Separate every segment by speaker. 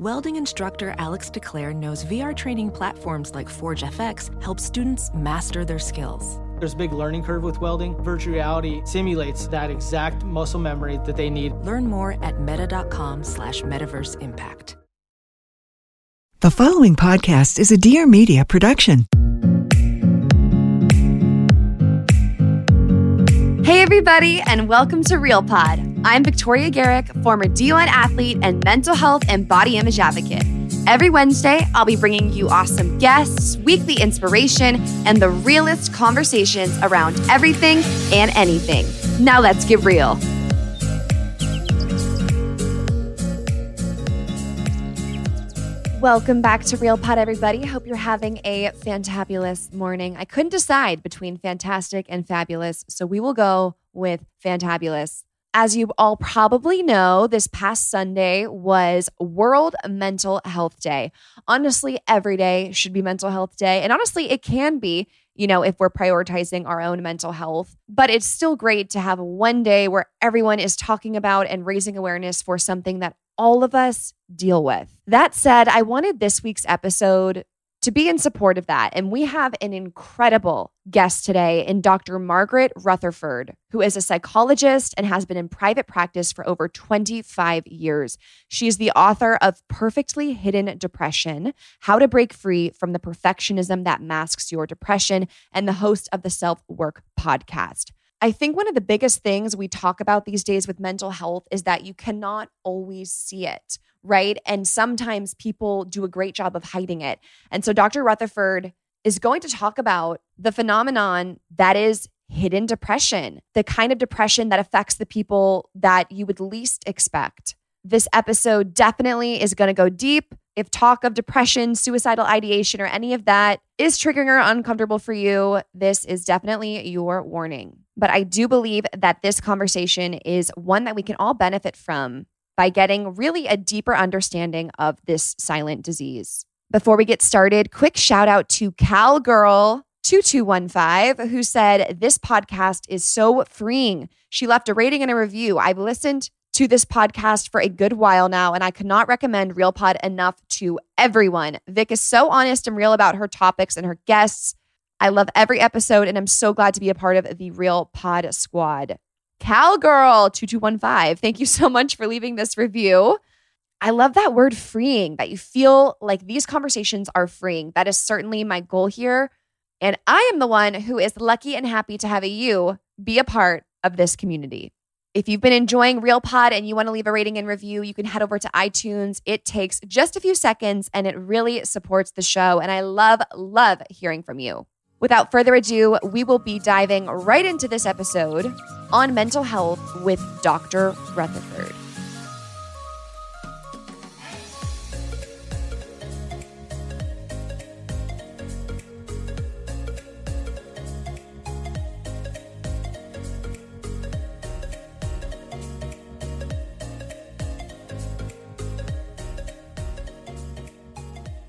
Speaker 1: Welding instructor Alex DeClaire knows VR training platforms like Forge FX help students master their skills.
Speaker 2: There's a big learning curve with welding. Virtual reality simulates that exact muscle memory that they need.
Speaker 1: Learn more at meta.com slash metaverse impact.
Speaker 3: The following podcast is a Dear Media production.
Speaker 4: Hey, everybody, and welcome to Real Pod. I'm Victoria Garrick, former D1 athlete and mental health and body image advocate. Every Wednesday, I'll be bringing you awesome guests, weekly inspiration, and the realest conversations around everything and anything. Now let's get real. Welcome back to Real Pod, everybody. Hope you're having a fantabulous morning. I couldn't decide between fantastic and fabulous, so we will go with fantabulous. As you all probably know, this past Sunday was World Mental Health Day. Honestly, every day should be Mental Health Day. And honestly, it can be, you know, if we're prioritizing our own mental health. But it's still great to have one day where everyone is talking about and raising awareness for something that all of us deal with. That said, I wanted this week's episode to be in support of that. And we have an incredible guest today in Dr. Margaret Rutherford, who is a psychologist and has been in private practice for over 25 years. She is the author of Perfectly Hidden Depression How to Break Free from the Perfectionism That Masks Your Depression, and the host of the Selfwork podcast. I think one of the biggest things we talk about these days with mental health is that you cannot always see it, right? And sometimes people do a great job of hiding it. And so Dr. Rutherford is going to talk about the phenomenon that is hidden depression, the kind of depression that affects the people that you would least expect. This episode definitely is going to go deep. If talk of depression, suicidal ideation, or any of that is triggering or uncomfortable for you, this is definitely your warning. But I do believe that this conversation is one that we can all benefit from by getting really a deeper understanding of this silent disease. Before we get started, quick shout out to Cowgirl 2215 who said this podcast is so freeing. She left a rating and a review. I've listened to this podcast for a good while now, and I could not recommend RealPod enough to everyone. Vic is so honest and real about her topics and her guests. I love every episode, and I'm so glad to be a part of the Real Pod squad. Cowgirl2215, thank you so much for leaving this review. I love that word freeing, that you feel like these conversations are freeing. That is certainly my goal here. And I am the one who is lucky and happy to have you be a part of this community. If you've been enjoying Real Pod and you want to leave a rating and review, you can head over to iTunes. It takes just a few seconds and it really supports the show. And I love, love hearing from you. Without further ado, we will be diving right into this episode on mental health with Dr. Rutherford.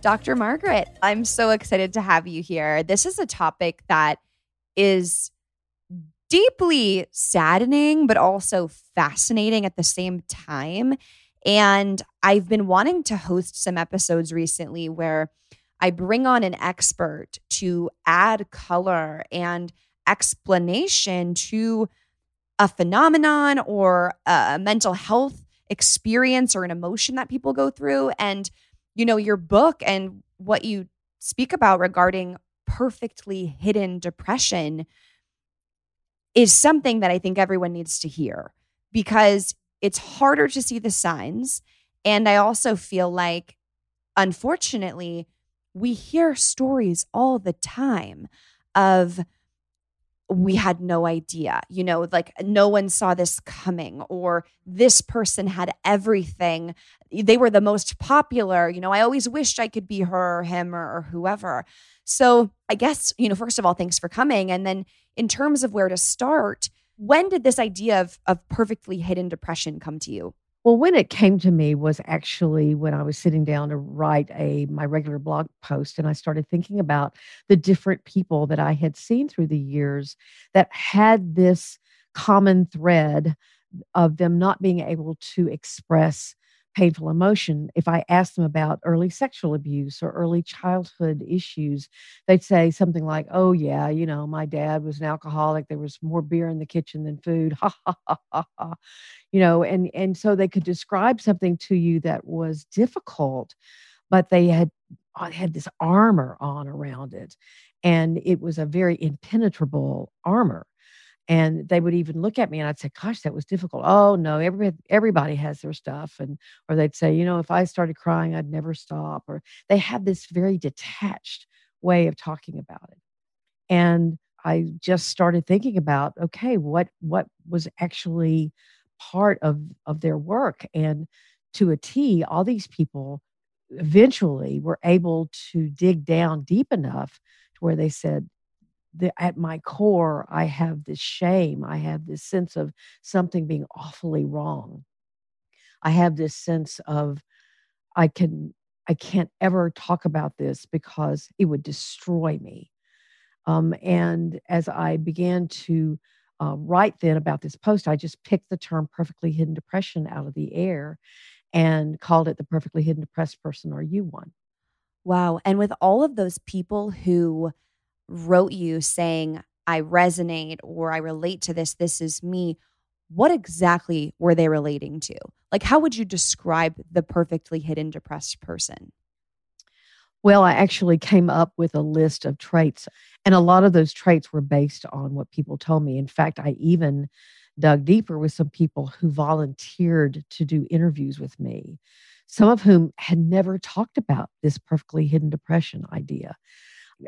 Speaker 4: Dr. Margaret, I'm so excited to have you here. This is a topic that is deeply saddening, but also fascinating at the same time. And I've been wanting to host some episodes recently where I bring on an expert to add color and explanation to a phenomenon or a mental health experience or an emotion that people go through. And you know, your book and what you speak about regarding perfectly hidden depression is something that I think everyone needs to hear because it's harder to see the signs. And I also feel like, unfortunately, we hear stories all the time of we had no idea, you know, like no one saw this coming, or this person had everything. They were the most popular. You know, I always wished I could be her or him or, or whoever. So I guess, you know, first of all, thanks for coming. And then in terms of where to start, when did this idea of, of perfectly hidden depression come to you?
Speaker 5: Well, when it came to me was actually when I was sitting down to write a my regular blog post and I started thinking about the different people that I had seen through the years that had this common thread of them not being able to express painful emotion. If I asked them about early sexual abuse or early childhood issues, they'd say something like, Oh, yeah, you know, my dad was an alcoholic. There was more beer in the kitchen than food. Ha ha ha ha ha. You know, and and so they could describe something to you that was difficult, but they had uh, had this armor on around it. And it was a very impenetrable armor and they would even look at me and I'd say, "Gosh, that was difficult." Oh no, everybody everybody has their stuff, and or they'd say, "You know, if I started crying, I'd never stop." Or they have this very detached way of talking about it, and I just started thinking about, okay, what what was actually part of of their work, and to a T, all these people eventually were able to dig down deep enough to where they said, the, at my core, I have this shame. I have this sense of something being awfully wrong. I have this sense of I can I can't ever talk about this because it would destroy me. Um, and as I began to uh, write then about this post, I just picked the term perfectly hidden depression out of the air and called it the perfectly hidden depressed person. Are you one?
Speaker 4: Wow. And with all of those people who wrote you saying, I resonate or I relate to this, this is me, what exactly were they relating to? Like, how would you describe the perfectly hidden depressed person?
Speaker 5: Well, I actually came up with a list of traits, and a lot of those traits were based on what people told me. In fact, I even dug deeper with some people who volunteered to do interviews with me, some of whom had never talked about this perfectly hidden depression idea.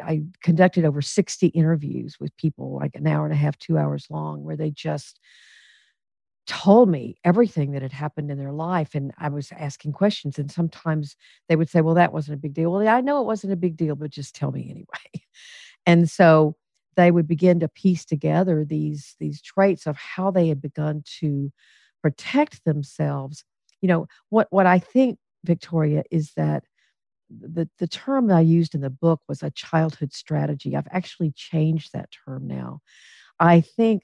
Speaker 5: I conducted over 60 interviews with people, like an hour and a half, two hours long, where they just told me everything that had happened in their life. And I was asking questions. And sometimes they would say, Well, that wasn't a big deal. Well, I know it wasn't a big deal, but just tell me anyway. and so they would begin to piece together these these traits of how they had begun to protect themselves. You know, what what I think, Victoria, is that the, the term I used in the book was a childhood strategy. I've actually changed that term now. I think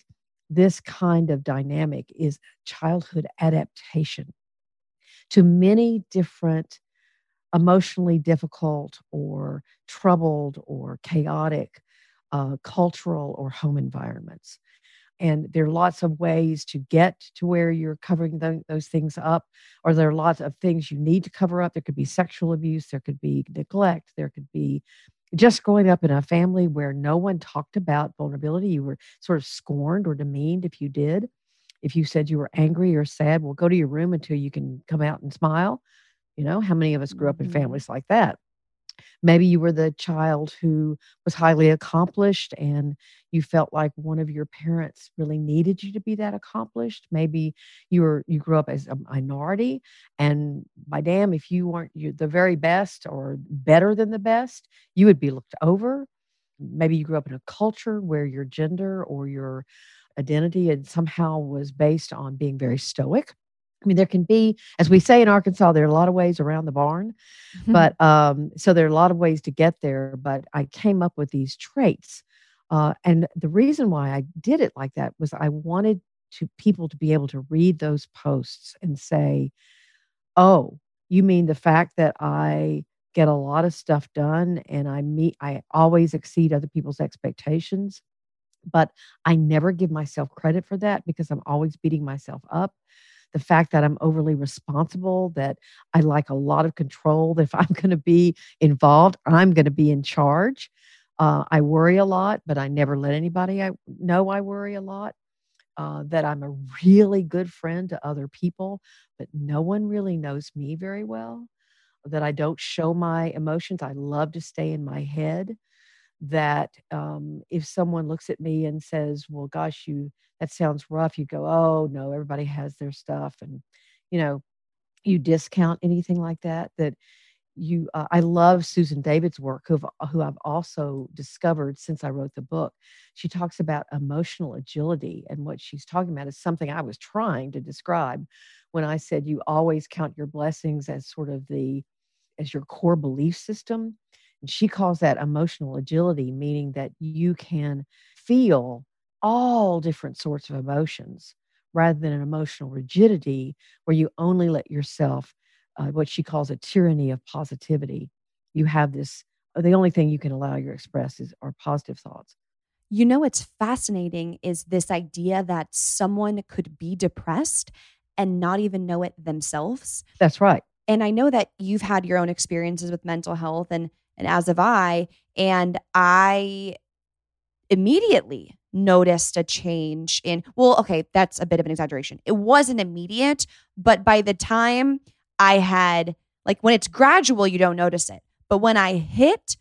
Speaker 5: this kind of dynamic is childhood adaptation to many different emotionally difficult or troubled or chaotic uh, cultural or home environments and there are lots of ways to get to where you're covering the, those things up. Or there are lots of things you need to cover up? There could be sexual abuse there could be neglect there could be just growing up in a family where no one talked about vulnerability. You were sort of scorned or demeaned if you did. If you said you were angry or sad well go to your room until you can come out and smile. You know how many of us grew up in mm-hmm. families like that maybe you were the child who was highly accomplished and you felt like one of your parents really needed you to be that accomplished. Maybe you were you grew up as a minority and by damn if you weren't the very best or better than the best you would be looked over. Maybe you grew up in a culture where your gender or your identity and somehow was based on being very stoic I mean, there can be, as we say in Arkansas, there are a lot of ways around the barn. Mm-hmm. But um, so there are a lot of ways to get there. But I came up with these traits. Uh, and the reason why I did it like that was I wanted to people to be able to read those posts and say, oh, you mean the fact that I get a lot of stuff done and I meet, I always exceed other people's expectations. But I never give myself credit for that because I'm always beating myself up the fact that I'm overly responsible, that I like a lot of control, that if I'm going to be involved, I'm going to be in charge. Uh, I worry a lot, but I never let anybody I know I worry a lot. Uh, that I'm a really good friend to other people, but no one really knows me very well. That I don't show my emotions. I love to stay in my head. That um, if someone looks at me and says, "Well, gosh, you that sounds rough," you go, "Oh no, everybody has their stuff," and you know, you discount anything like that. That you, uh, I love Susan David's work, who who I've also discovered since I wrote the book. She talks about emotional agility, and what she's talking about is something I was trying to describe when I said you always count your blessings as sort of the as your core belief system she calls that emotional agility, meaning that you can feel all different sorts of emotions rather than an emotional rigidity where you only let yourself, uh, what she calls a tyranny of positivity. You have this, uh, the only thing you can allow your express is are positive thoughts.
Speaker 4: You know, what's fascinating is this idea that someone could be depressed and not even know it themselves.
Speaker 5: That's right.
Speaker 4: And I know that you've had your own experiences with mental health and and as have I. And I immediately noticed a change in, well, okay, that's a bit of an exaggeration. It wasn't immediate, but by the time I had, like, when it's gradual, you don't notice it. But when I hit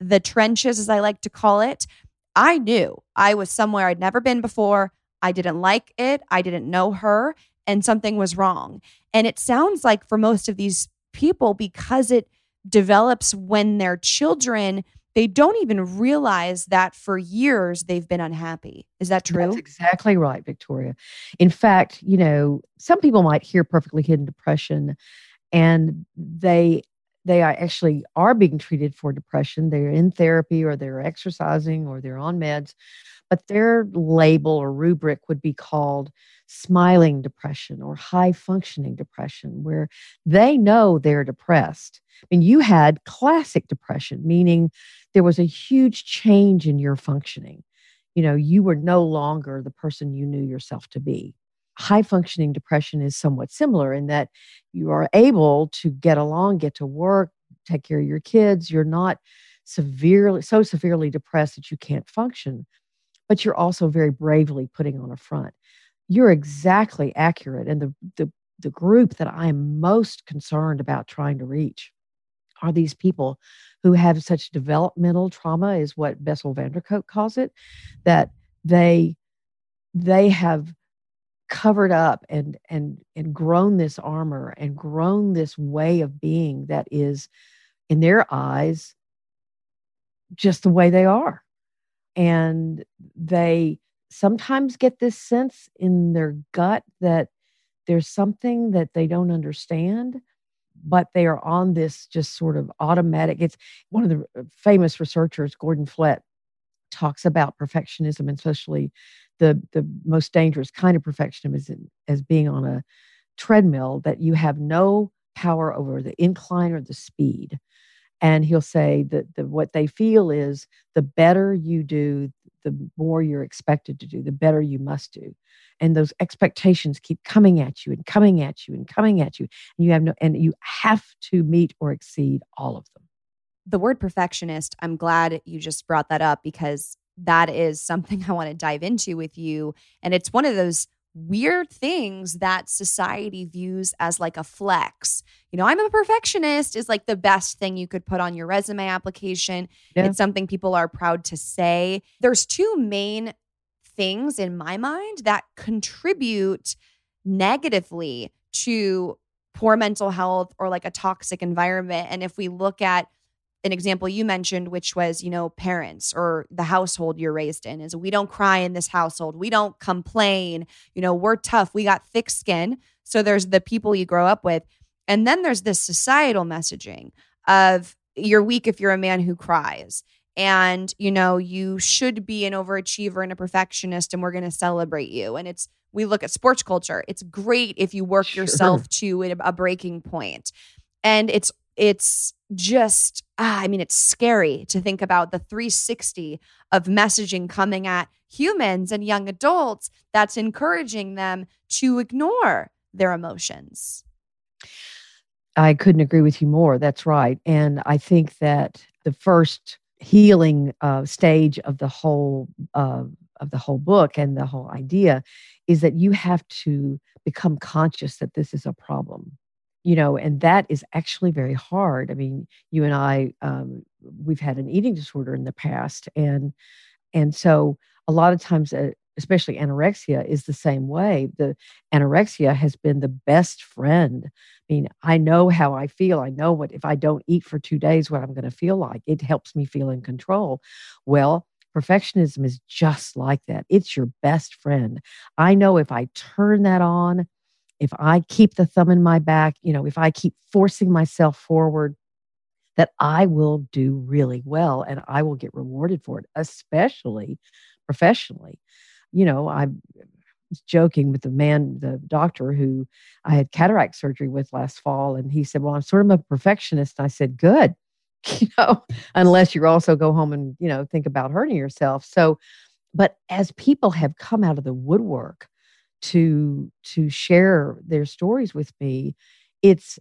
Speaker 4: the trenches, as I like to call it, I knew I was somewhere I'd never been before. I didn't like it. I didn't know her, and something was wrong. And it sounds like for most of these people, because it develops when they're children, they don't even realize that for years they've been unhappy. Is that true?
Speaker 5: That's exactly right, Victoria. In fact, you know, some people might hear perfectly hidden depression and they they actually are being treated for depression. They're in therapy or they're exercising or they're on meds, but their label or rubric would be called smiling depression or high functioning depression, where they know they're depressed. I mean, you had classic depression, meaning there was a huge change in your functioning. You know, you were no longer the person you knew yourself to be. High functioning depression is somewhat similar in that you are able to get along, get to work, take care of your kids. You're not severely, so severely depressed that you can't function, but you're also very bravely putting on a front you're exactly accurate. And the, the, the group that I am most concerned about trying to reach are these people who have such developmental trauma, is what Bessel van der Kolk calls it, that they they have covered up and and and grown this armor and grown this way of being that is in their eyes just the way they are and they sometimes get this sense in their gut that there's something that they don't understand but they are on this just sort of automatic. It's one of the famous researchers gordon flett talks about perfectionism and especially the the most dangerous kind of perfectionism is as being on a treadmill that you have no power over the incline or the speed and he'll say that the, what they feel is the better you do the more you're expected to do, the better you must do. And those expectations keep coming at you and coming at you and coming at you. And you have no, and you have to meet or exceed all of them.
Speaker 4: The word perfectionist, I'm glad you just brought that up because that is something I want to dive into with you. And it's one of those weird things that society views as like a flex. You know, I'm a perfectionist is like the best thing you could put on your resume application. Yeah. It's something people are proud to say. There's two main things in my mind that contribute negatively to poor mental health or like a toxic environment. And if we look at an example you mentioned, which was, you know, parents or the household you're raised in, is we don't cry in this household. We don't complain. You know, we're tough. We got thick skin. So there's the people you grow up with. And then there's this societal messaging of you're weak if you're a man who cries. And, you know, you should be an overachiever and a perfectionist, and we're going to celebrate you. And it's, we look at sports culture. It's great if you work sure. yourself to a breaking point. And it's it's just ah, i mean it's scary to think about the 360 of messaging coming at humans and young adults that's encouraging them to ignore their emotions.
Speaker 5: I couldn't agree with you more. That's right. And i think that the first healing uh, stage of the whole uh, of the whole book and the whole idea is that you have to become conscious that this is a problem you know and that is actually very hard. I mean you and i um, we've had an eating disorder in the past and and so a lot of times uh, especially anorexia is the same way. The anorexia has been the best friend. I mean i know how i feel. I know what if i don't eat for two days what i'm going to feel like. It helps me feel in control. Well perfectionism is just like that. It's your best friend. I know if i turn that on if i keep the thumb in my back you know if i keep forcing myself forward that I will do really well and I will get rewarded for it, especially professionally. You know, I was joking with the man, the doctor who I had cataract surgery with last fall, and he said, Well, I'm sort of a perfectionist. I said, Good. You know, unless you also go home and, you know, think about hurting yourself. So, but as people have come out of the woodwork to to share their stories with me, it's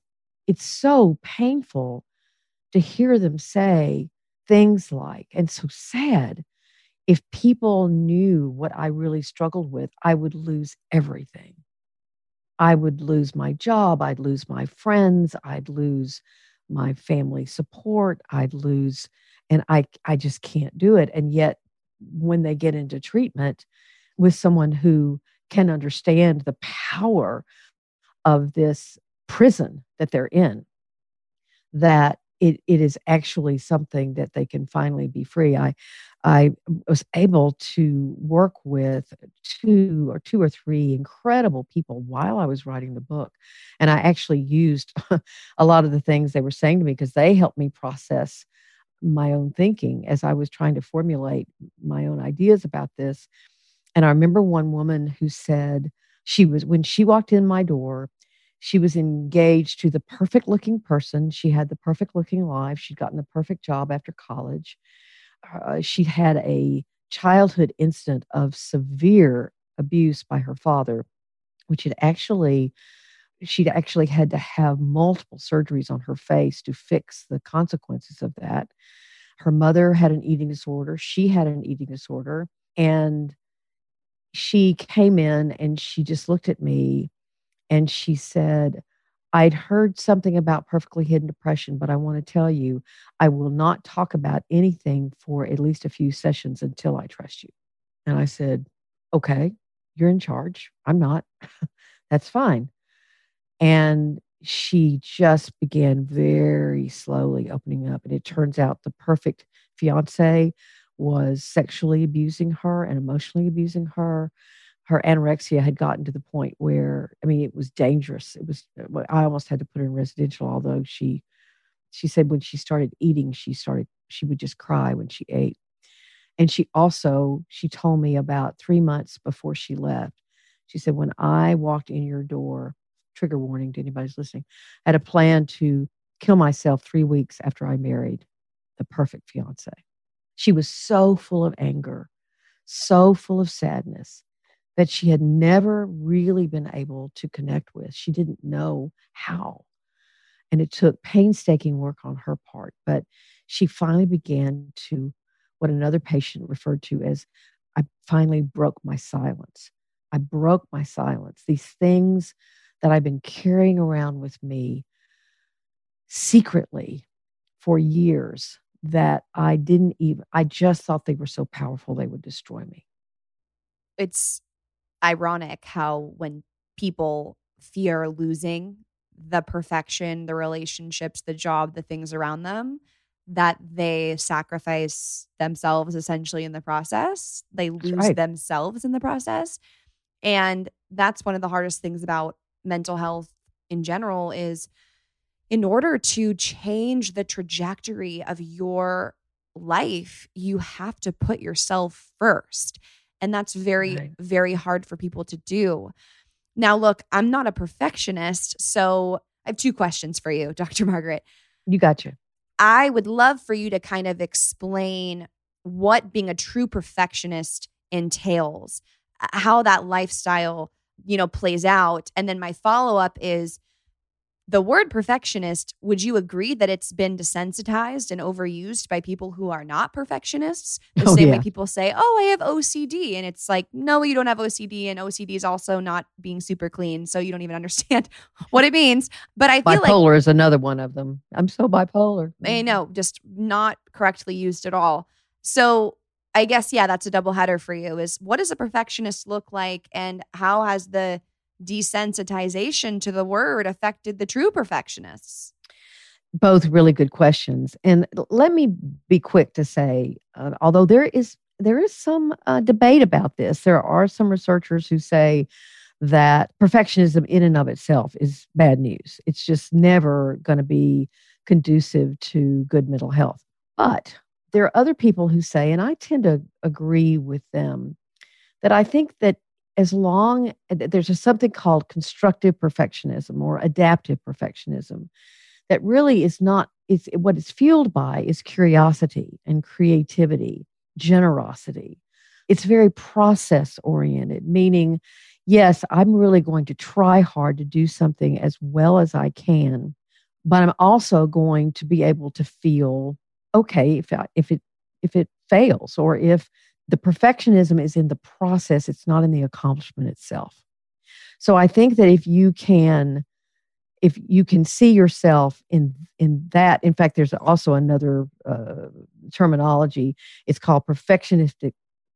Speaker 5: it's so painful to hear them say things like, and so sad, if people knew what I really struggled with, I would lose everything. I would lose my job. I'd lose my friends. I'd lose my family support. I'd lose, and I, I just can't do it. And yet, when they get into treatment with someone who can understand the power of this prison that they're in, that it, it is actually something that they can finally be free. I, I was able to work with two or two or three incredible people while I was writing the book. And I actually used a lot of the things they were saying to me because they helped me process my own thinking as I was trying to formulate my own ideas about this. And I remember one woman who said, she was, when she walked in my door, she was engaged to the perfect looking person. She had the perfect looking life. She'd gotten the perfect job after college. Uh, she'd had a childhood incident of severe abuse by her father, which had actually, she'd actually had to have multiple surgeries on her face to fix the consequences of that. Her mother had an eating disorder. She had an eating disorder. And she came in and she just looked at me and she said, I'd heard something about perfectly hidden depression, but I want to tell you, I will not talk about anything for at least a few sessions until I trust you. And I said, Okay, you're in charge. I'm not. That's fine. And she just began very slowly opening up. And it turns out the perfect fiance was sexually abusing her and emotionally abusing her. Her anorexia had gotten to the point where i mean it was dangerous. It was uh, i almost had to put her in residential although she she said when she started eating she started she would just cry when she ate. And she also she told me about three months before she left she said when i walked in your door trigger warning to anybody who's listening i had a plan to kill myself three weeks after i married the perfect fiance she was so full of anger so full of sadness that she had never really been able to connect with. She didn't know how. And it took painstaking work on her part, but she finally began to what another patient referred to as I finally broke my silence. I broke my silence. These things that I've been carrying around with me secretly for years that I didn't even, I just thought they were so powerful they would destroy me.
Speaker 4: It's ironic how when people fear losing the perfection, the relationships, the job, the things around them, that they sacrifice themselves essentially in the process. They lose right. themselves in the process. And that's one of the hardest things about mental health in general is in order to change the trajectory of your life, you have to put yourself first. And that's very, right. very hard for people to do. Now, look, I'm not a perfectionist. So I have two questions for you, Dr. Margaret.
Speaker 5: You got you.
Speaker 4: I would love for you to kind of explain what being a true perfectionist entails, how that lifestyle, you know, plays out. And then my follow up is the word perfectionist, would you agree that it's been desensitized and overused by people who are not perfectionists? The
Speaker 5: Oh,
Speaker 4: same way people say, oh, I have OCD. And it's like, no, you don't have OCD. And OCD is also not being super clean. So you don't even understand what it means. But I feel like
Speaker 5: Bipolar is another one of them. I'm so bipolar.
Speaker 4: I know, just not correctly used at all. So I guess yeah, that's a double header for you. Is what does a perfectionist look like, and how has the desensitization to the word affected the true perfectionists?
Speaker 5: both really good questions. And let me be quick to say uh, although there is there is some uh, debate about this there are some researchers who say that perfectionism in and of itself is bad news. It's just never going to be conducive to good mental health. But there are other people who say and i tend to agree with them that i think that as long there's a, something called constructive perfectionism or adaptive perfectionism that really is not it's what it's fueled by is curiosity and creativity generosity. It's very process oriented meaning yes i'm really going to try hard to do something as well as i can but i'm also going to be able to feel okay if I, if it if it fails or if the perfectionism is in the process it's not in the accomplishment itself. So i think that if you can if you can see yourself in in that in fact there's also another uh, terminology it's called perfectionistic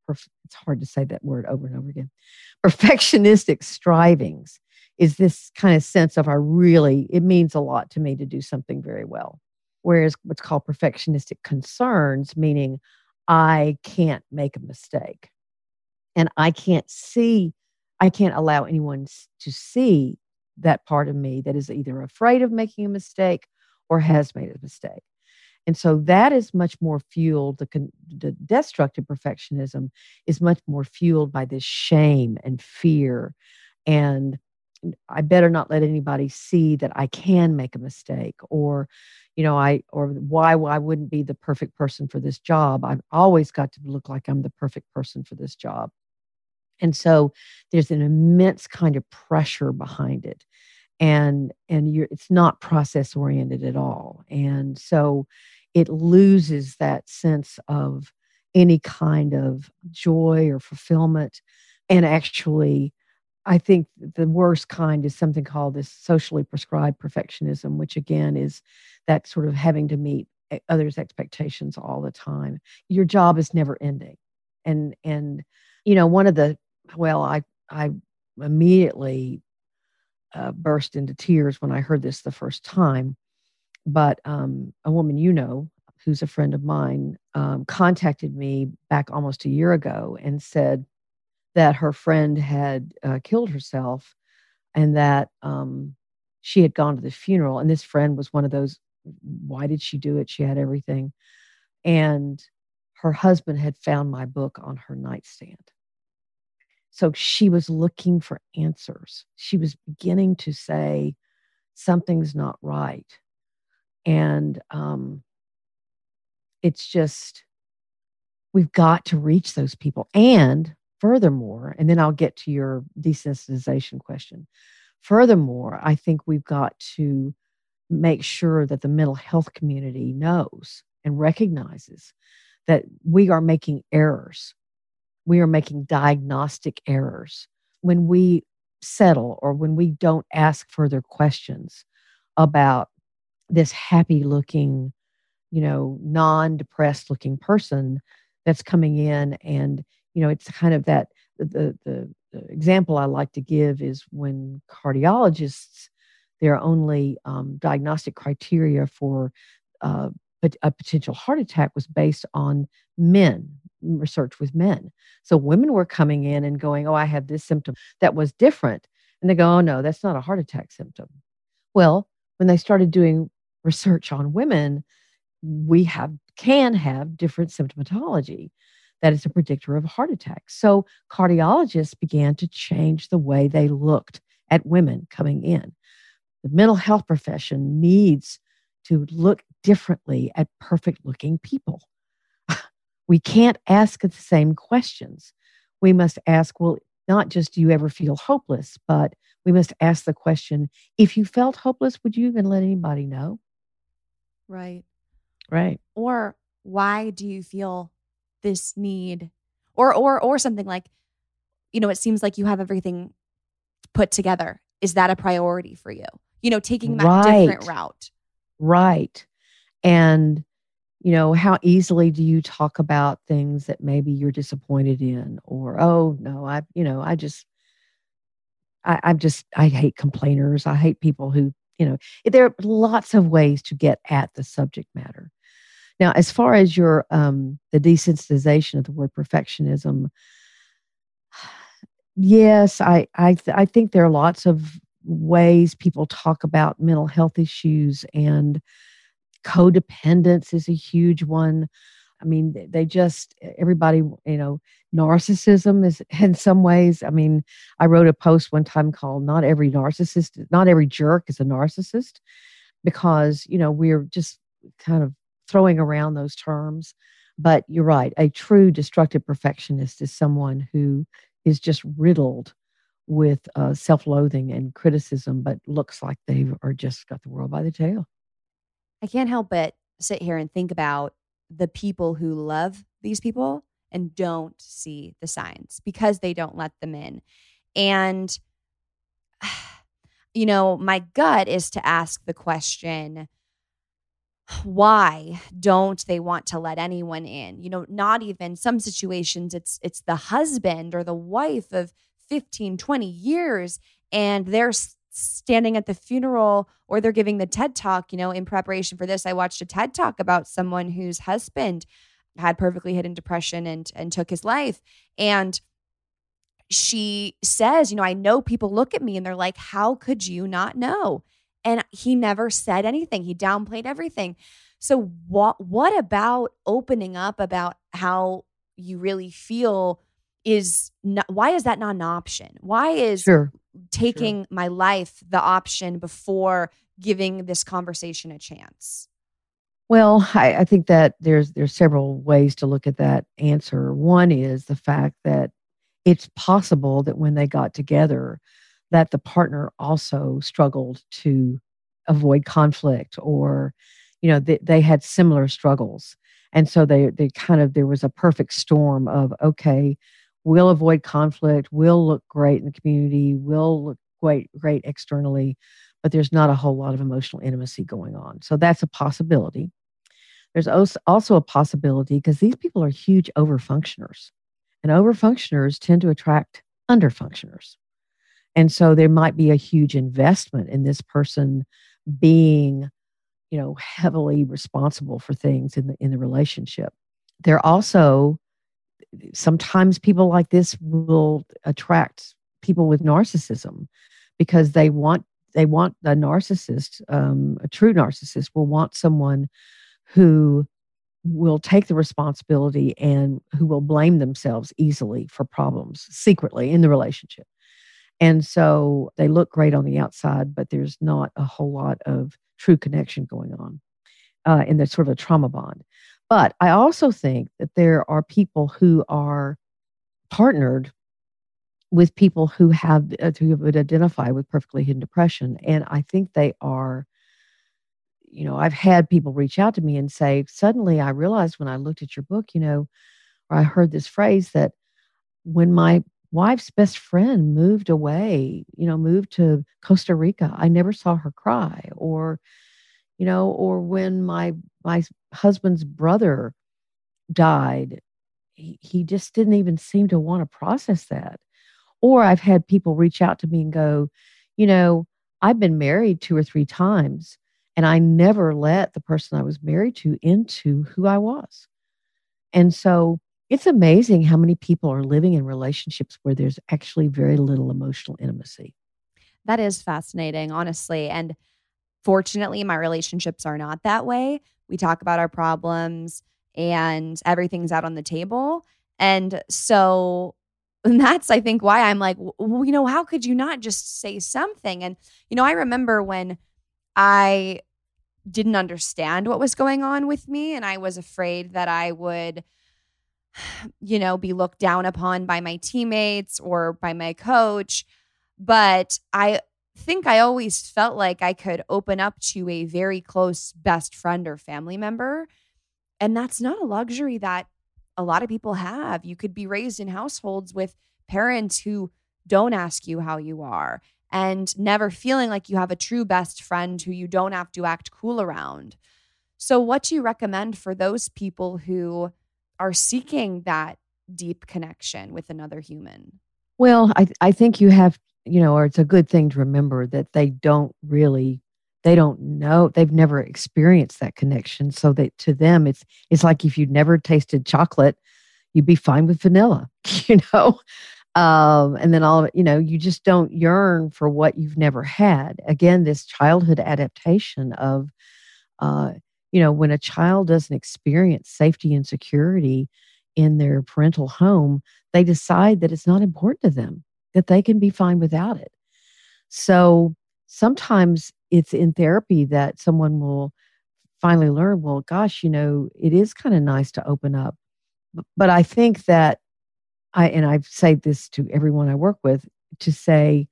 Speaker 5: perf- it's hard to say that word over and over again. Perfectionistic strivings is this kind of sense of i really it means a lot to me to do something very well. Whereas what's called perfectionistic concerns meaning i can't make a mistake and i can't see i can't allow anyone to see that part of me that is either afraid of making a mistake or has made a mistake. And so that is much more fueled, the, con- the destructive perfectionism is much more fueled by this shame and fear. And I better not let anybody see that I can make a mistake or, you know, I, or why I wouldn't be the perfect person for this job. I've always got to look like I'm the perfect person for this job. And so there's an immense kind of pressure behind it. And and you're it's not process oriented at all. And so it loses that sense of any kind of joy or fulfillment. And actually, I think the worst kind is something called this socially prescribed perfectionism, which again is that sort of having to meet others' expectations all the time. Your job is never ending. And and you know, one of the well, I I immediately uh, burst into tears when I heard this the first time. But um, a woman you know, who's a friend of mine, um, contacted me back almost a year ago and said that her friend had uh, killed herself and that um, she had gone to the funeral. And this friend was one of those, why did she do it? She had everything. And her husband had found my book on her nightstand. So she was looking for answers. She was beginning to say, something's not right. And um, it's just, we've got to reach those people. And furthermore, and then I'll get to your desensitization question. Furthermore, I think we've got to make sure that the mental health community knows and recognizes that we are making errors. We are making diagnostic errors when we settle or when we don't ask further questions about this happy looking, you know, non depressed looking person that's coming in. And, you know, it's kind of that the, the, the example I like to give is when cardiologists, their only um, diagnostic criteria for uh, a potential heart attack was based on men, research with men. So women were coming in and going, Oh, I have this symptom that was different. And they go, Oh, no, that's not a heart attack symptom. Well, when they started doing research on women, we have can have different symptomatology that is a predictor of heart attack. So cardiologists began to change the way they looked at women coming in. The mental health profession needs to look differently at perfect looking people. we can't ask the same questions. We must ask, well, not just do you ever feel hopeless, but we must ask the question if you felt hopeless, would you even let anybody know?
Speaker 4: Right.
Speaker 5: Right.
Speaker 4: Or why do you feel this need? Or or or something like, you know, it seems like you have everything put together. Is that a priority for you? You know, taking that
Speaker 5: Right.
Speaker 4: different route.
Speaker 5: Right. And, you know, how easily do you talk about things that maybe you're disappointed in? Or, oh, no, I, you know, I just, I, I'm just, I hate complainers. I hate people who, you know, there are lots of ways to get at the subject matter. Now, as far as your, um, the desensitization of the word perfectionism, yes, I, I, th- I think there are lots of ways people talk about mental health issues and codependence is a huge one. I mean, they just everybody, you know, narcissism is in some ways. I mean, I wrote a post one time called "Not every narcissist, not every jerk is a narcissist," because you know we're just kind of throwing around those terms. But you're right. A true destructive perfectionist is someone who is just riddled with uh, self-loathing and criticism, but looks like they are just got the world by the tail.
Speaker 4: I can't help but sit here and think about the people who love these people and don't see the signs because they don't let them in. And, you know, my gut is to ask the question why don't they want to let anyone in? You know not even some situations it's it's the husband or the wife of 15 20 years and they're standing at the funeral or they're giving the TED talk, you know, in preparation for this, I watched a TED talk about someone whose husband had perfectly hidden depression and and took his life. And she says, you know, I know people look at me and they're like, "How could you not know?" And he never said anything. He downplayed everything. So what what about opening up about how you really feel is not, why is that not an option? Why is
Speaker 5: Sure.
Speaker 4: taking my life the option before giving this conversation a chance?
Speaker 5: Well, I, I think that there's there's several ways to look at that answer. One is the fact that it's possible that when they got together, that the partner also struggled to avoid conflict, or you know they, they had similar struggles, and so they they kind of there was a perfect storm of okay, we'll avoid conflict, we'll look great in the community, we'll look great great externally, but there's not a whole lot of emotional intimacy going on. So that's a possibility. There's als- also a possibility because these people are huge overfunctioners, and overfunctioners tend to attract underfunctioners. And so there might be a huge investment in this person being, you know, heavily responsible for things in the in the relationship. They're also sometimes people like this will attract people with narcissism because they want they want a narcissist um, a true narcissist will want someone who will take the responsibility and who will blame themselves easily for problems secretly in the relationship and so they look great on the outside but there's not a whole lot of true connection going on uh, in the sort of a trauma bond but I also think that there are people who are partnered with people who have uh, who would identify with perfectly hidden depression, and I think they are. You know, I've had people reach out to me and say, suddenly I realized when I looked at your book, you know, or I heard this phrase that when my wife's best friend moved away, you know, moved to Costa Rica, I never saw her cry, or you know, or when my my husband's brother died, he, he just didn't even seem to want to process that. Or I've had people reach out to me and go, you know, I've been married two or three times and I never let the person I was married to into who I was. And so it's amazing how many people are living in relationships where there's actually very little emotional intimacy.
Speaker 4: That is fascinating, honestly. And fortunately, my relationships are not that way. We talk about our problems and everything's out on the table. And so and that's, I think, why I'm like, well, you know, how could you not just say something? And, you know, I remember when I didn't understand what was going on with me and I was afraid that I would you know, be looked down upon by my teammates or by my coach But I think I always felt like I could open up to a very close best friend or family member. And that's not a luxury that a lot of people have. You could be raised in households with parents who don't ask you how you are and never feeling like you have a true best friend who you don't have to act cool around. So, what do you recommend for those people who are seeking that deep connection with another human?
Speaker 5: Well, I, I think you have, you know, or it's a good thing to remember that they don't really they don't know they've never experienced that connection. So that to them it's it's like if you'd never tasted chocolate you'd be fine with vanilla you know? Um, and then all you know you just don't yearn for what you've never had. Again this childhood adaptation of uh, you know when a child doesn't experience safety and security in their parental home they decide that it's not important to them that they can be fine without it. So sometimes it's in therapy that someone will finally learn well gosh you know it is kind of nice to open up. But i think that i and i say this to everyone i work with to say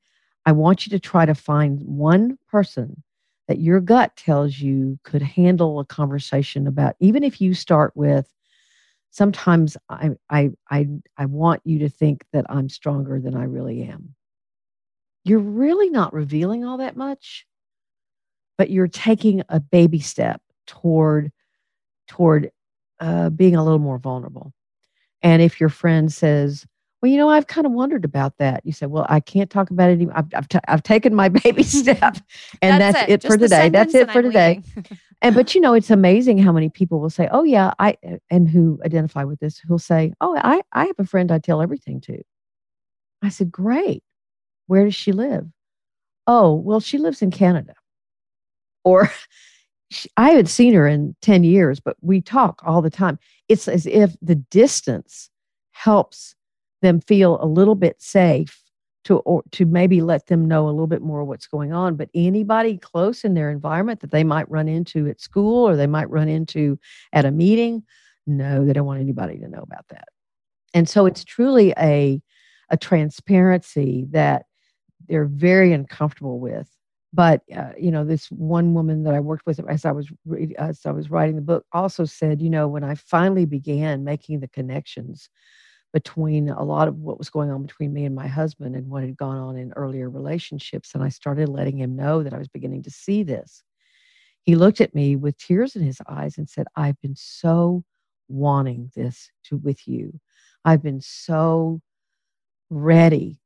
Speaker 5: i want you to try to find one person that your gut tells you could handle a conversation about even if you start with sometimes i i i, I want you to think that i'm stronger than i really am you're really not revealing all that much but you're taking a baby step toward toward uh, being a little more vulnerable. And if your friend says, "Well, you know, I've kind of wondered about that," you said, "Well, I can't talk about it anymore. I've I've, t- I've taken my baby step, and that's, that's it, it for today. That's it for today." and but you know, it's amazing how many people will say, "Oh yeah, I," and who identify with this, who'll say, "Oh, I I have a friend I tell everything to." I said, "Great. Where does she live?" Oh, well, she lives in Canada or I haven't seen her in 10 years, but we talk all the time. It's as if the distance helps them feel a little bit safe to or to maybe let them know a little bit more what's going on. But anybody close in their environment that they might run into at school or they might run into at a meeting, no, they don't want anybody to know about that. And so it's truly a a transparency that they're very uncomfortable with but uh, you know this one woman that i worked with as i was as i was writing the book also said you know when i finally began making the connections between a lot of what was going on between me and my husband and what had gone on in earlier relationships and i started letting him know that i was beginning to see this he looked at me with tears in his eyes and said i've been so wanting this to with you i've been so ready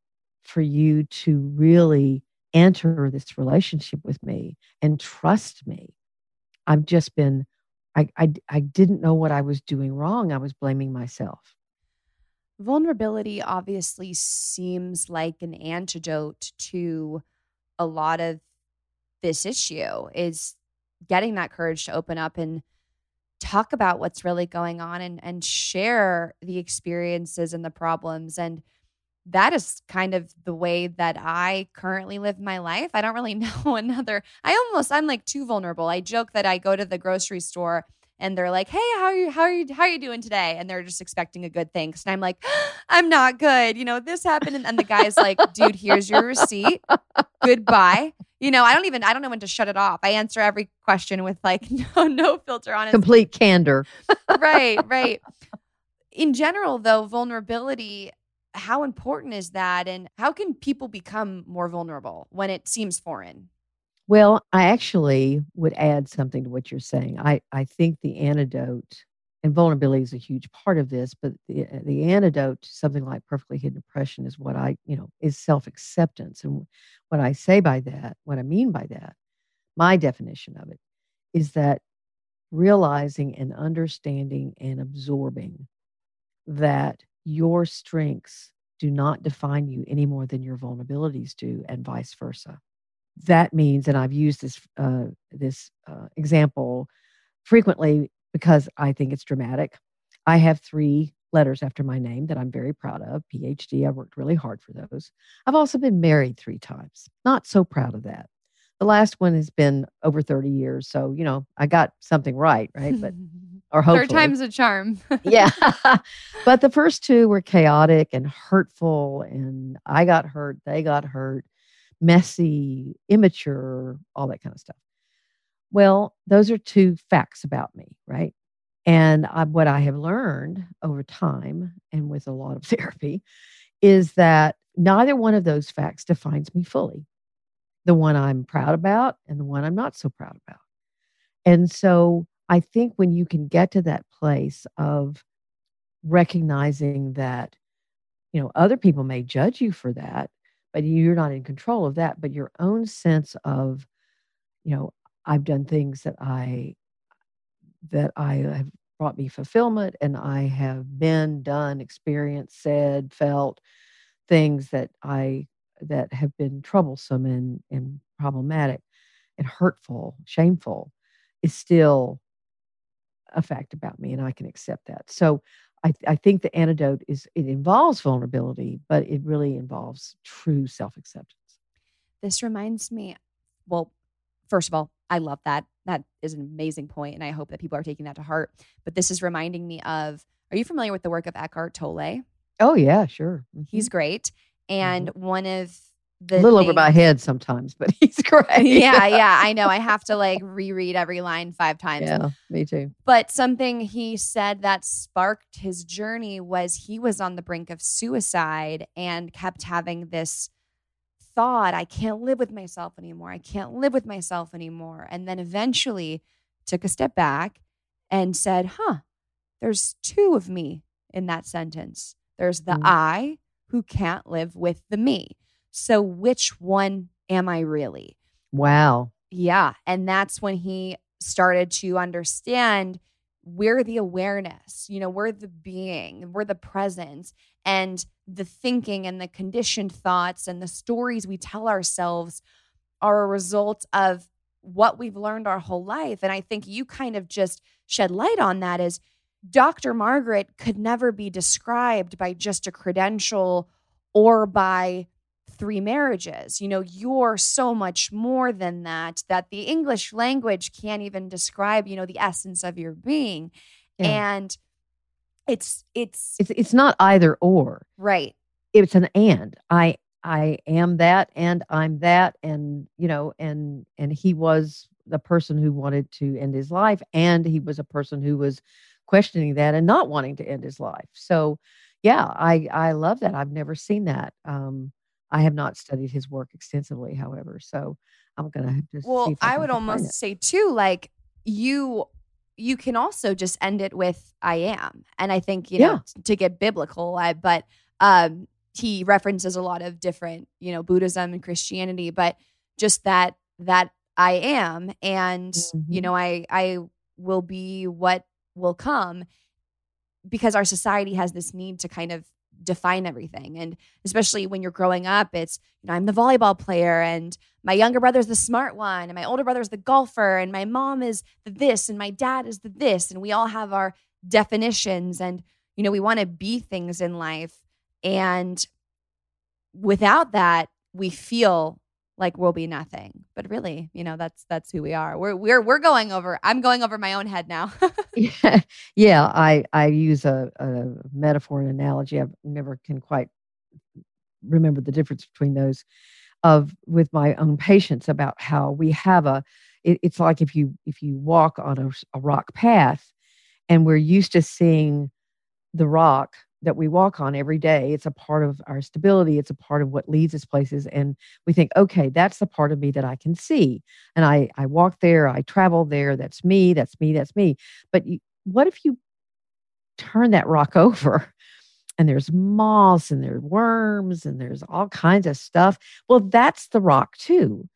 Speaker 5: for you to really enter this relationship with me and trust me. I've just been, I, I, I didn't know what I was doing wrong. I was blaming myself.
Speaker 4: Vulnerability obviously seems like an antidote to a lot of this issue is getting that courage to open up and talk about what's really going on and and share the experiences and the problems and that is kind of the way that I currently live my life. I don't really know another. I almost I'm like too vulnerable. I joke that I go to the grocery store and they're like, "Hey, how are you how are you how are you doing today?" and they're just expecting a good thanks. And I'm like, ah, "I'm not good. You know, this happened." And, and the guy's like, "Dude, here's your receipt. Goodbye." You know, I don't even I don't know when to shut it off. I answer every question with like no no filter on it.
Speaker 5: Complete candor.
Speaker 4: right, right. In general though, vulnerability how important is that and how can people become more vulnerable when it seems foreign
Speaker 5: well i actually would add something to what you're saying i, I think the antidote and vulnerability is a huge part of this but the, uh, the antidote to something like perfectly hidden depression is what i you know is self-acceptance and what i say by that what i mean by that my definition of it is that realizing and understanding and absorbing that your strengths do not define you any more than your vulnerabilities do, and vice versa. That means, and I've used this uh, this uh, example frequently because I think it's dramatic. I have three letters after my name that I'm very proud of. PhD. I worked really hard for those. I've also been married three times. Not so proud of that. The last one has been over 30 years. So, you know, I got something right, right? But or hopefully.
Speaker 4: Third time's a charm.
Speaker 5: yeah. but the first two were chaotic and hurtful and I got hurt, they got hurt. Messy, immature, all that kind of stuff. Well, those are two facts about me, right? And I, what I have learned over time and with a lot of therapy is that neither one of those facts defines me fully. The one I'm proud about and the one I'm not so proud about. And so I think when you can get to that place of recognizing that, you know, other people may judge you for that, but you're not in control of that, but your own sense of, you know, I've done things that I that I have brought me fulfillment and I have been, done, experienced, said, felt things that I that have been troublesome and, and problematic and hurtful, shameful is still a fact about me and I can accept that. So I, I think the antidote is it involves vulnerability, but it really involves true self acceptance.
Speaker 4: This reminds me, well, first of all, I love that. That is an amazing point, and I hope that people are taking that to heart. But this is reminding me of are you familiar with the work of Eckhart Tolle?
Speaker 5: Oh, yeah, sure.
Speaker 4: Mm-hmm. He's great. And mm-hmm. one of
Speaker 5: the a little things, over my head sometimes, but he's great.
Speaker 4: yeah, yeah, I know. I have to like reread every line five times.
Speaker 5: Yeah, me too.
Speaker 4: But something he said that sparked his journey was he was on the brink of suicide and kept having this thought, I can't live with myself anymore. I can't live with myself anymore. And then eventually took a step back and said, huh, there's two of me in that sentence. There's the mm-hmm. I who can't live with the me. So which one am I really?
Speaker 5: Wow.
Speaker 4: Yeah. And that's when he started to understand we're the awareness, you know, we're the being, we're the presence, and the thinking and the conditioned thoughts and the stories we tell ourselves are a result of what we've learned our whole life. And I think you kind of just shed light on that is Dr. Margaret could never be described by just a credential or by three marriages. You know, you're so much more than that, that the English language can't even describe, you know, the essence of your being. Yeah. And it's it's
Speaker 5: it's it's not either or.
Speaker 4: Right.
Speaker 5: It's an and. I I am that and I'm that and you know and and he was the person who wanted to end his life and he was a person who was questioning that and not wanting to end his life. So yeah, I I love that. I've never seen that. Um I have not studied his work extensively, however. So I'm gonna just.
Speaker 4: Well, I, I would almost say too, like you, you can also just end it with "I am," and I think you know yeah. to get biblical, I, but um, he references a lot of different, you know, Buddhism and Christianity, but just that that I am, and mm-hmm. you know, I I will be what will come because our society has this need to kind of define everything. And especially when you're growing up, it's, you know, I'm the volleyball player and my younger brother's the smart one and my older brother's the golfer and my mom is the this and my dad is the this. And we all have our definitions and, you know, we want to be things in life. And without that, we feel like we'll be nothing. But really, you know, that's that's who we are. We're we're we're going over. I'm going over my own head now.
Speaker 5: yeah, yeah. I I use a, a metaphor and analogy. I never can quite remember the difference between those. Of with my own patients about how we have a. It, it's like if you if you walk on a, a rock path, and we're used to seeing the rock that we walk on every day. It's a part of our stability. It's a part of what leads us places. And we think, okay, that's the part of me that I can see. And I, I walk there, I travel there. That's me, that's me, that's me. But you, what if you turn that rock over and there's moss and there's worms and there's all kinds of stuff? Well, that's the rock too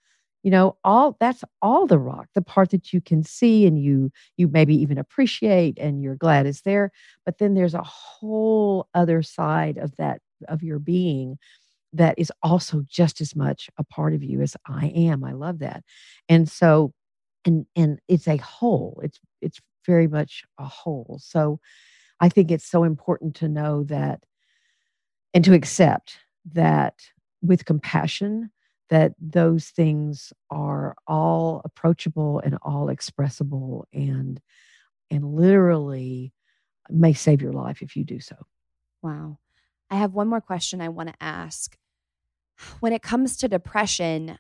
Speaker 5: you know all that's all the rock the part that you can see and you you maybe even appreciate and you're glad is there but then there's a whole other side of that of your being that is also just as much a part of you as i am. I love that. And so and and it's a whole it's it's very much a whole. So i think it's so important to know that and to accept that with compassion that those things are all approachable and all expressible and and literally may save your life if you do so.
Speaker 4: Wow. I have one more question I want to ask. when it comes to depression,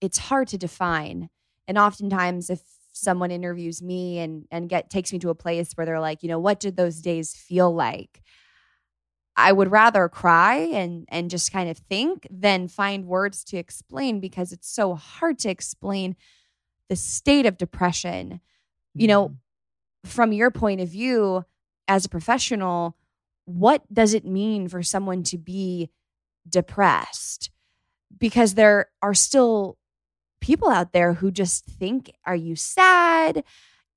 Speaker 4: it's hard to define. And oftentimes, if someone interviews me and and get takes me to a place where they're like, you know, what did those days feel like? I would rather cry and and just kind of think than find words to explain because it's so hard to explain the state of depression. You know, mm-hmm. from your point of view as a professional, what does it mean for someone to be depressed? Because there are still people out there who just think, Are you sad?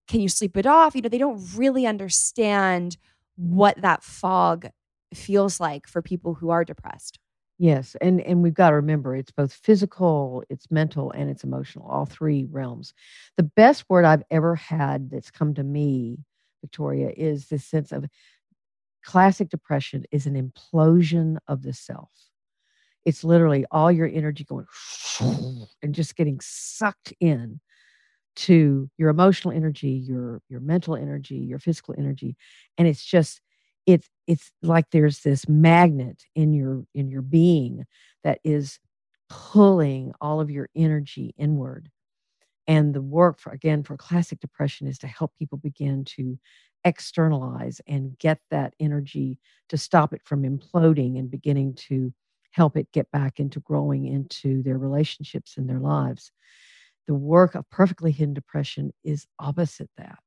Speaker 4: Can you sleep it off? You know, they don't really understand what that fog feels like for people who are depressed.
Speaker 5: Yes, and and we've got to remember it's both physical, it's mental, and it's emotional, all three realms. The best word I've ever had that's come to me, Victoria, is this sense of classic depression is an implosion of the self. It's literally all your energy going and just getting sucked in to your emotional energy, your your mental energy, your physical energy, and it's just it's it's like there's this magnet in your in your being that is pulling all of your energy inward. And the work for again for classic depression is to help people begin to externalize and get that energy to stop it from imploding and beginning to help it get back into growing into their relationships and their lives. The work of perfectly hidden depression is opposite that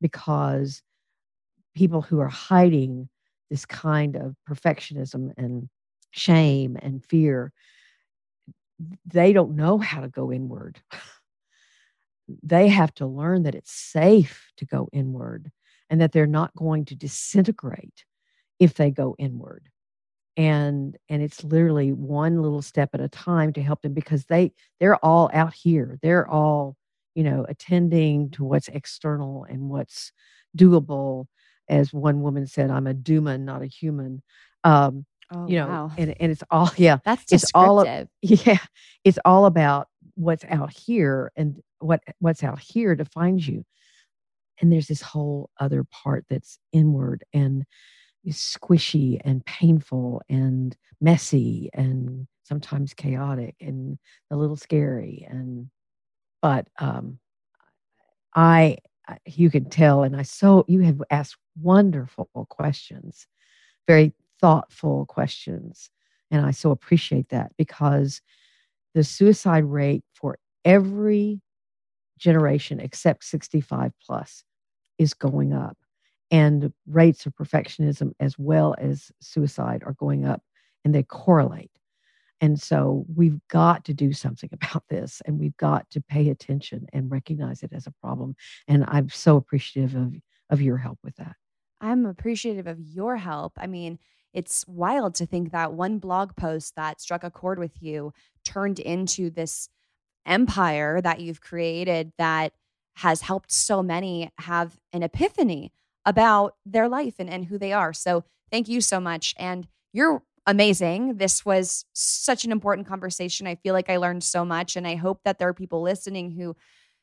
Speaker 5: because people who are hiding this kind of perfectionism and shame and fear they don't know how to go inward. They have to learn that it's safe to go inward and that they're not going to disintegrate if they go inward. And and it's literally one little step at a time to help them because they they're all out here. They're all you know attending to what's external and what's doable as one woman said, I'm a doomon, not a human. Um, oh, you know, wow. and, and it's all, yeah,
Speaker 4: that's
Speaker 5: it's all, yeah, it's all about what's out here and what, what's out here defines you. And there's this whole other part that's inward and squishy and painful and messy and sometimes chaotic and a little scary. And, but, um, I you can tell and i so you have asked wonderful questions very thoughtful questions and i so appreciate that because the suicide rate for every generation except 65 plus is going up and rates of perfectionism as well as suicide are going up and they correlate and so we've got to do something about this and we've got to pay attention and recognize it as a problem. And I'm so appreciative of, of your help with that.
Speaker 4: I'm appreciative of your help. I mean, it's wild to think that one blog post that struck a chord with you turned into this empire that you've created that has helped so many have an epiphany about their life and, and who they are. So thank you so much. And you're amazing. This was such an important conversation. I feel like I learned so much. And I hope that there are people listening who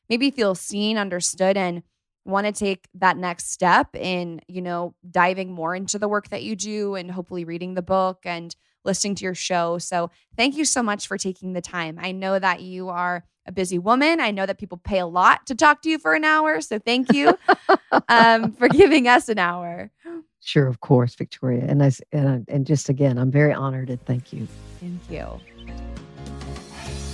Speaker 4: maybe feel seen, understood, and want to take that next step in, you know, diving more into the work that you do and hopefully reading the book and listening to your show. So thank you so much for taking the time. I know that you are a busy woman. I know that people pay a lot to talk to you for an hour. So thank you um, for giving us an hour.
Speaker 5: Sure, of course, Victoria. And as and, and just again, I'm very honored and thank you.
Speaker 4: Thank you.